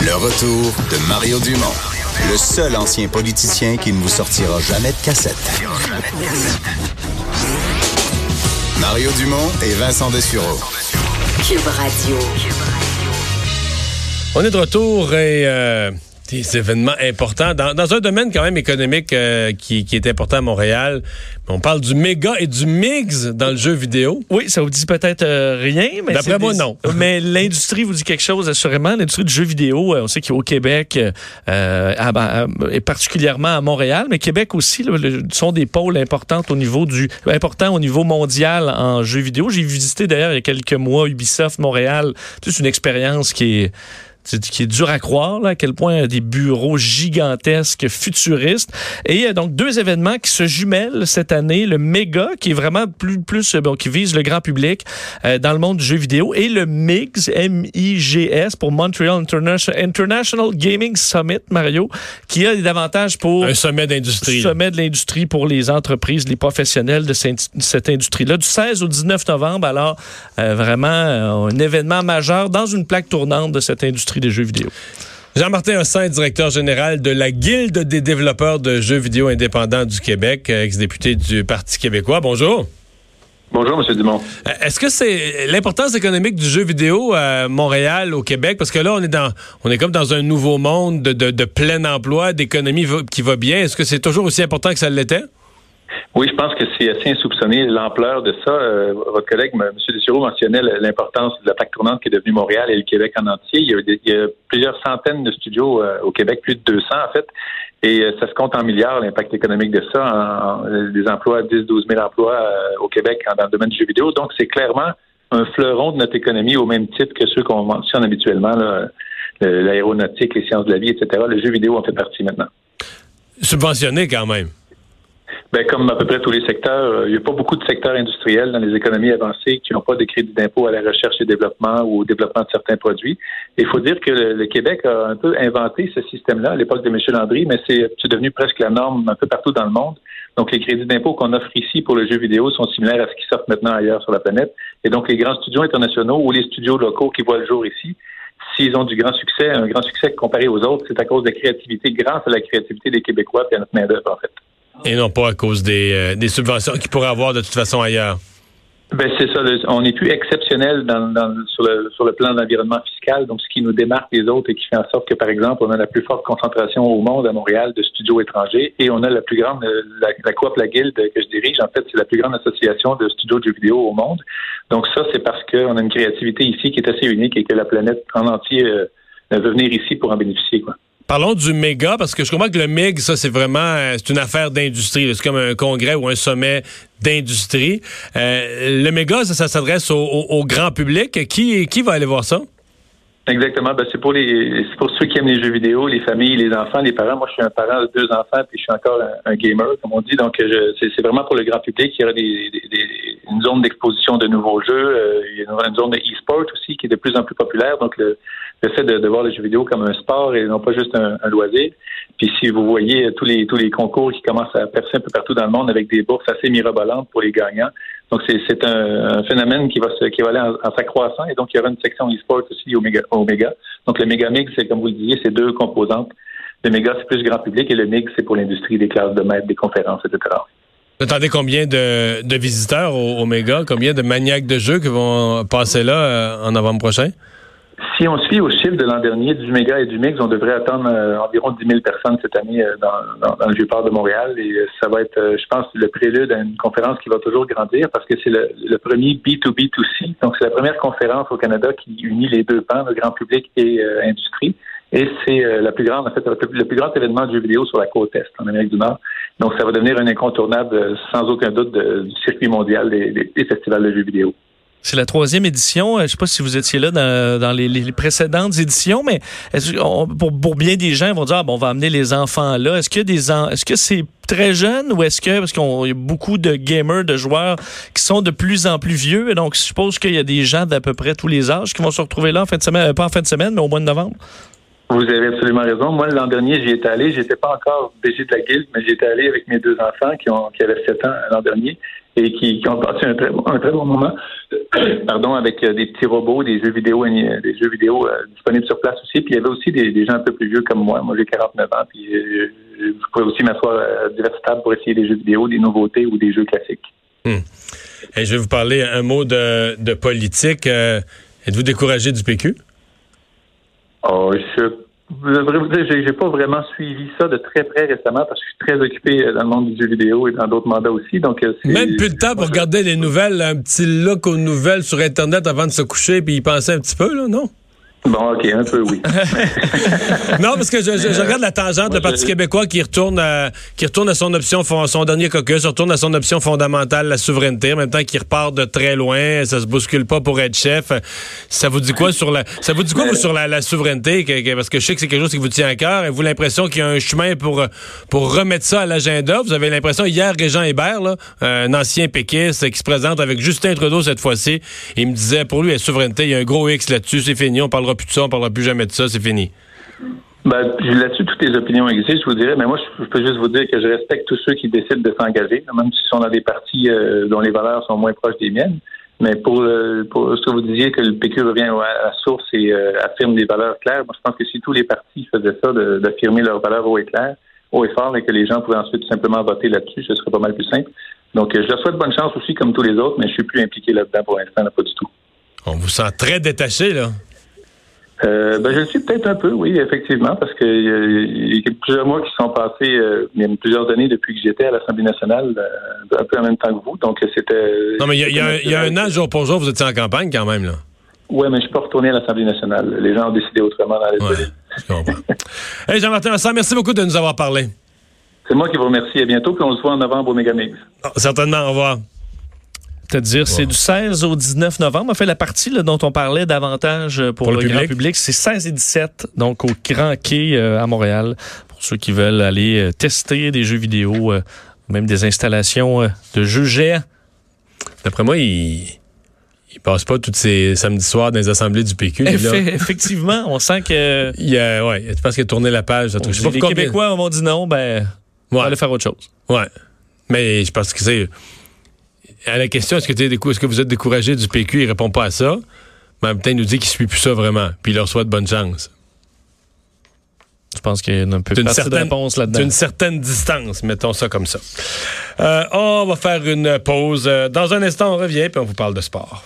Le retour de Mario Dumont, le seul ancien politicien qui ne vous sortira jamais de cassette. Mario Dumont et Vincent Dessureau. Cube Radio. On est de retour et euh, des événements importants dans, dans, un domaine quand même économique euh, qui, qui, est important à Montréal. On parle du méga et du mix dans le jeu vidéo. Oui, ça vous dit peut-être euh, rien, mais d'après moi des... non. mais l'industrie vous dit quelque chose assurément. L'industrie du jeu vidéo, on sait qu'au Québec euh, et particulièrement à Montréal, mais Québec aussi là, le, sont des pôles importants au niveau du important au niveau mondial en jeu vidéo. J'ai visité d'ailleurs il y a quelques mois Ubisoft Montréal. C'est une expérience qui est qui est dur à croire, là, à quel point des bureaux gigantesques, futuristes. Et a donc deux événements qui se jumellent cette année. Le méga, qui est vraiment plus, plus bon, qui vise le grand public euh, dans le monde du jeu vidéo, et le MIGS, M-I-G-S, pour Montreal International, International Gaming Summit, Mario, qui a des avantages pour... Un sommet d'industrie. Sommet de l'industrie pour les entreprises, les professionnels de cette industrie-là, du 16 au 19 novembre. Alors, euh, vraiment, euh, un événement majeur dans une plaque tournante de cette industrie des jeux vidéo. Jean-Martin Hossin, directeur général de la Guilde des développeurs de jeux vidéo indépendants du Québec, ex-député du Parti québécois. Bonjour. Bonjour, M. Dumont. Est-ce que c'est l'importance économique du jeu vidéo à Montréal, au Québec? Parce que là, on est dans, on est comme dans un nouveau monde de, de, de plein emploi, d'économie qui va bien. Est-ce que c'est toujours aussi important que ça l'était? Oui, je pense que c'est assez insoupçonné l'ampleur de ça. Euh, votre collègue, M. Dessureau, mentionnait l'importance de la plaque tournante qui est devenue Montréal et le Québec en entier. Il y a, plusieurs centaines de studios euh, au Québec, plus de 200 en fait, et euh, ça se compte en milliards l'impact économique de ça, des emplois, 10-12 000 emplois au Québec dans le domaine du jeu vidéo. Donc, c'est clairement un fleuron de notre économie au même titre que ceux qu'on mentionne habituellement, l'aéronautique, les sciences de la vie, etc. Le jeu vidéo en fait partie maintenant. Subventionné quand même. Ben, comme à peu près tous les secteurs, il n'y a pas beaucoup de secteurs industriels dans les économies avancées qui n'ont pas de crédit d'impôt à la recherche et développement ou au développement de certains produits. Il faut dire que le, le, Québec a un peu inventé ce système-là à l'époque de Michel Landry, mais c'est devenu presque la norme un peu partout dans le monde. Donc, les crédits d'impôt qu'on offre ici pour le jeu vidéo sont similaires à ce qui sortent maintenant ailleurs sur la planète. Et donc, les grands studios internationaux ou les studios locaux qui voient le jour ici, s'ils ont du grand succès, un grand succès comparé aux autres, c'est à cause de la créativité, grâce à la créativité des Québécois et à notre main-d'œuvre, en fait. Et non pas à cause des, euh, des subventions qu'ils pourraient avoir de toute façon ailleurs. Ben c'est ça. On est plus exceptionnel dans, dans, sur, le, sur le plan de l'environnement fiscal, donc ce qui nous démarque des autres et qui fait en sorte que, par exemple, on a la plus forte concentration au monde à Montréal de studios étrangers et on a la plus grande, la, la coop, la guilde que je dirige, en fait, c'est la plus grande association de studios de jeux vidéo au monde. Donc ça, c'est parce qu'on a une créativité ici qui est assez unique et que la planète en entier euh, veut venir ici pour en bénéficier, quoi. Parlons du méga, parce que je comprends que le MIG, ça, c'est vraiment, c'est une affaire d'industrie. C'est comme un congrès ou un sommet d'industrie. Euh, le méga, ça, ça s'adresse au, au, au, grand public. Qui, qui va aller voir ça? Exactement. Ben, c'est pour les, c'est pour ceux qui aiment les jeux vidéo, les familles, les enfants, les parents. Moi, je suis un parent de deux enfants, puis je suis encore un, gamer, comme on dit. Donc, c'est vraiment pour le grand public. Il y aura des, des, des une zone d'exposition de nouveaux jeux. Euh, il y aura une zone de e-sport aussi qui est de plus en plus populaire. Donc, le, le fait de, de, voir les jeux vidéo comme un sport et non pas juste un, un, loisir. Puis si vous voyez tous les tous les concours qui commencent à percer un peu partout dans le monde avec des bourses assez mirobolantes pour les gagnants. Donc c'est un, un, phénomène qui va se, qui va aller en, en s'accroissant et donc il y aura une section e-sport aussi au méga, au. Donc le méga mix, c'est comme vous le disiez, c'est deux composantes. Le méga c'est plus grand public et le mix c'est pour l'industrie des classes de maîtres, des conférences, etc. Vous attendez combien de, de visiteurs au, au, combien de maniaques de jeux qui vont passer là euh, en novembre prochain? Si on suit au chiffre de l'an dernier du méga et du mix, on devrait attendre euh, environ 10 000 personnes cette année euh, dans, le Vieux-Port de Montréal. Et euh, ça va être, je pense, le prélude à une conférence qui va toujours grandir parce que c'est le, le, premier B2B2C. Donc, c'est la première conférence au Canada qui unit les deux pans, le grand public et industrie. Et c'est la plus grande, en fait, le plus grand événement de jeux vidéo sur la côte Est, en Amérique du Nord. Donc, ça va devenir un incontournable, sans aucun doute, de, du circuit mondial des, des, des festivals de jeux vidéo. C'est la troisième édition. Euh, Je ne sais pas si vous étiez là dans, les, précédentes éditions, mais pour, pour bien des gens, ils vont dire ah, bon, on va amener les enfants là. Est-ce que des est-ce que c'est très jeune ou est-ce que parce qu'on y a beaucoup de gamers, de joueurs qui sont de plus en plus vieux et donc je suppose qu'il y a des gens d'à peu près tous les âges qui vont se retrouver là en fin de semaine, euh, pas en fin de semaine, mais au mois de novembre. Vous avez absolument raison. Moi, l'an dernier, j'y étais allé. J'étais pas encore DG de la mais j'y étais allé avec mes deux enfants qui, qui avaient 7 ans l'an dernier et qui, qui ont passé un très, bon- un très bon moment. Pardon, avec euh, des petits robots, des jeux vidéo, euh, des jeux vidéo euh, disponibles sur place aussi. Puis il y avait aussi des, des gens un peu plus vieux comme moi. Moi, j'ai 49 ans. Puis euh, je pourrais aussi m'asseoir à diverses tables pour essayer des jeux vidéo, des nouveautés ou des jeux classiques. Et je vais vous parler un mot de, de politique. Euh, Êtes-vous découragé du PQ? Oh, je, je devrais vous dire, j'ai, pas vraiment suivi ça de très près récemment parce que je suis très occupé euh, dans le monde du jeu vidéo et dans d'autres mandats aussi. Donc, euh, Même plus de temps pour regarder les nouvelles, un petit look aux nouvelles sur Internet avant de se coucher puis y penser un petit peu, là, non? Bon, ok, un peu oui. Non, parce que je, je- je regarde la tangente, le Parti québécois qui retourne à, qui retourne à son option, son dernier caucus, retourne à son option fondamentale, la souveraineté, en même temps qu'il repart de très loin, ça se bouscule pas pour être chef. Ça vous dit quoi sur la, ça vous dit quoi, vous, sur la, la souveraineté? que- que- parce que je sais que c'est quelque chose qui vous tient à cœur. Avez-vous l'impression qu'il y a un chemin pour, pour remettre ça à l'agenda? Vous avez l'impression, hier, Régent Hébert, là, un ancien péquiste qui se présente avec Justin Trudeau cette fois-ci, il me disait, pour lui, la souveraineté, il y a un gros X là-dessus, c'est fini, on parlera plus de ça, on parlera plus jamais de ça, c'est fini. Ben, là-dessus, toutes les opinions existent, je vous dirais, mais moi, je, peux juste vous dire que je respecte tous ceux qui décident de s'engager, même s'ils sont dans des partis euh, dont les valeurs sont moins proches des miennes. Mais pour, euh, pour ce que vous disiez que le PQ revient à la source et euh, affirme des valeurs claires, moi, je pense que si tous les partis faisaient ça, d'affirmer leurs valeurs haut et clair, haut et fort, et que les gens pouvaient ensuite simplement voter là-dessus, ce serait pas mal plus simple. Donc, je leur souhaite bonne chance aussi, comme tous les autres, mais je suis plus impliqué là-dedans pour l'instant, là, pas du tout. On vous sent très détaché, là. Euh, ben, je le suis peut-être un peu, oui, effectivement, parce que euh, il y a plusieurs mois qui sont passés, euh, il y a plusieurs années depuis que j'étais à l'Assemblée nationale, euh, un peu en même temps que vous, donc c'était... Non, mais il y a, y un- il y a un an, jour pour jour, vous étiez en campagne quand même, là. Ouais, mais je suis pas retourné à l'Assemblée nationale. Les gens ont décidé autrement dans les Ouais, je comprends. hey, Jean-Martin Vincent, merci beaucoup de nous avoir parlé. C'est moi qui vous remercie. À bientôt, puis on se voit en novembre au Megamix. Ah, certainement, au revoir. C'est-à-dire, c'est du 16 au 19 novembre. En fait, la partie là, dont on parlait davantage euh, pour, Pour le le, grand public? c'est 16 et 17, donc au Grand Quai euh, à Montréal, pour ceux qui veulent aller euh, tester des jeux vidéo, euh, même des installations de jeux géants. D'après moi, il, il passe pas tous ces samedis soirs dans les assemblées du PQ. là. Effectivement, on sent que Il, a, ouais, je pense qu'il a tourné la page. je sais pas les combien- Québécois m'ont dit non, ben, on va Ouais, aller faire autre chose. ouais. Mais je pense que c'est. À la question, est-ce que, décou- est-ce que vous êtes découragé du PQ, il répond pas à ça. Mais en même temps, il nous dit qu'il suit plus ça vraiment. Puis il leur souhaite bonne chance. Je pense qu'il y a un peu une partie de certaine- réponse là-dedans. D'une certaine distance, mettons ça comme ça. Euh, on va faire une pause. Dans un instant, on revient puis on vous parle de sport.